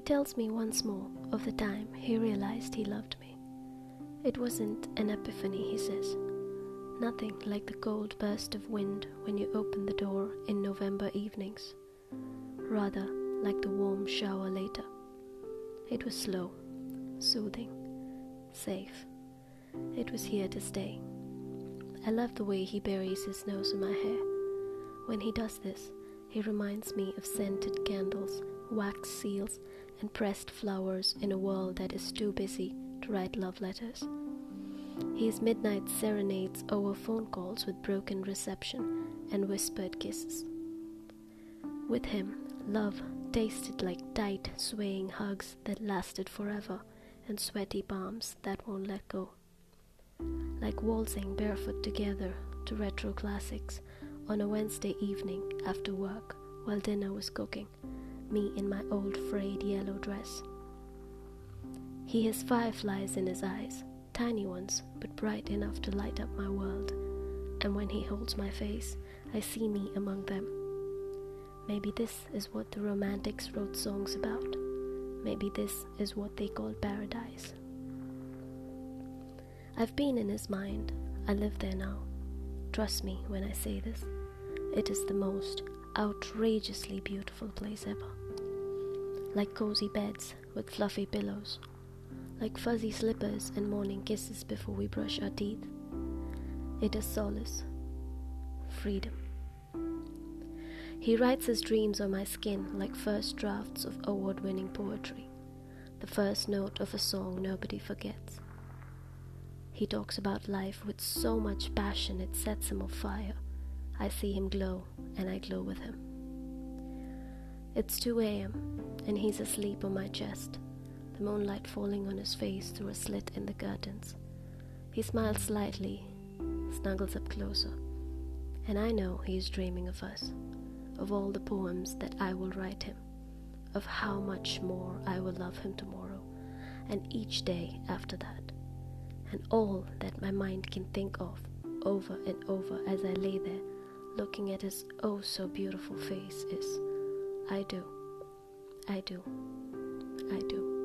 tells me once more of the time he realized he loved me. It wasn't an epiphany, he says. Nothing like the cold burst of wind when you open the door in November evenings. Rather like the warm shower later. It was slow, soothing, safe. It was here to stay. I love the way he buries his nose in my hair. When he does this, he reminds me of scented candles, wax seals, and pressed flowers in a world that is too busy to write love letters. His midnight serenades over phone calls with broken reception and whispered kisses. With him, love tasted like tight, swaying hugs that lasted forever and sweaty palms that won't let go. Like waltzing barefoot together to retro classics on a Wednesday evening after work while dinner was cooking, me in my old frayed yellow dress. He has fireflies in his eyes, tiny ones, but bright enough to light up my world. And when he holds my face, I see me among them. Maybe this is what the romantics wrote songs about. Maybe this is what they called paradise. I've been in his mind. I live there now. Trust me when I say this. It is the most outrageously beautiful place ever. Like cozy beds with fluffy pillows, like fuzzy slippers and morning kisses before we brush our teeth. It is solace, freedom. He writes his dreams on my skin like first drafts of award winning poetry, the first note of a song nobody forgets. He talks about life with so much passion it sets him afire. I see him glow, and I glow with him. It's 2 a.m., and he's asleep on my chest the moonlight falling on his face through a slit in the curtains. He smiles slightly, snuggles up closer, and I know he is dreaming of us, of all the poems that I will write him, of how much more I will love him tomorrow, and each day after that, and all that my mind can think of over and over as I lay there looking at his oh so beautiful face is I do, I do, I do.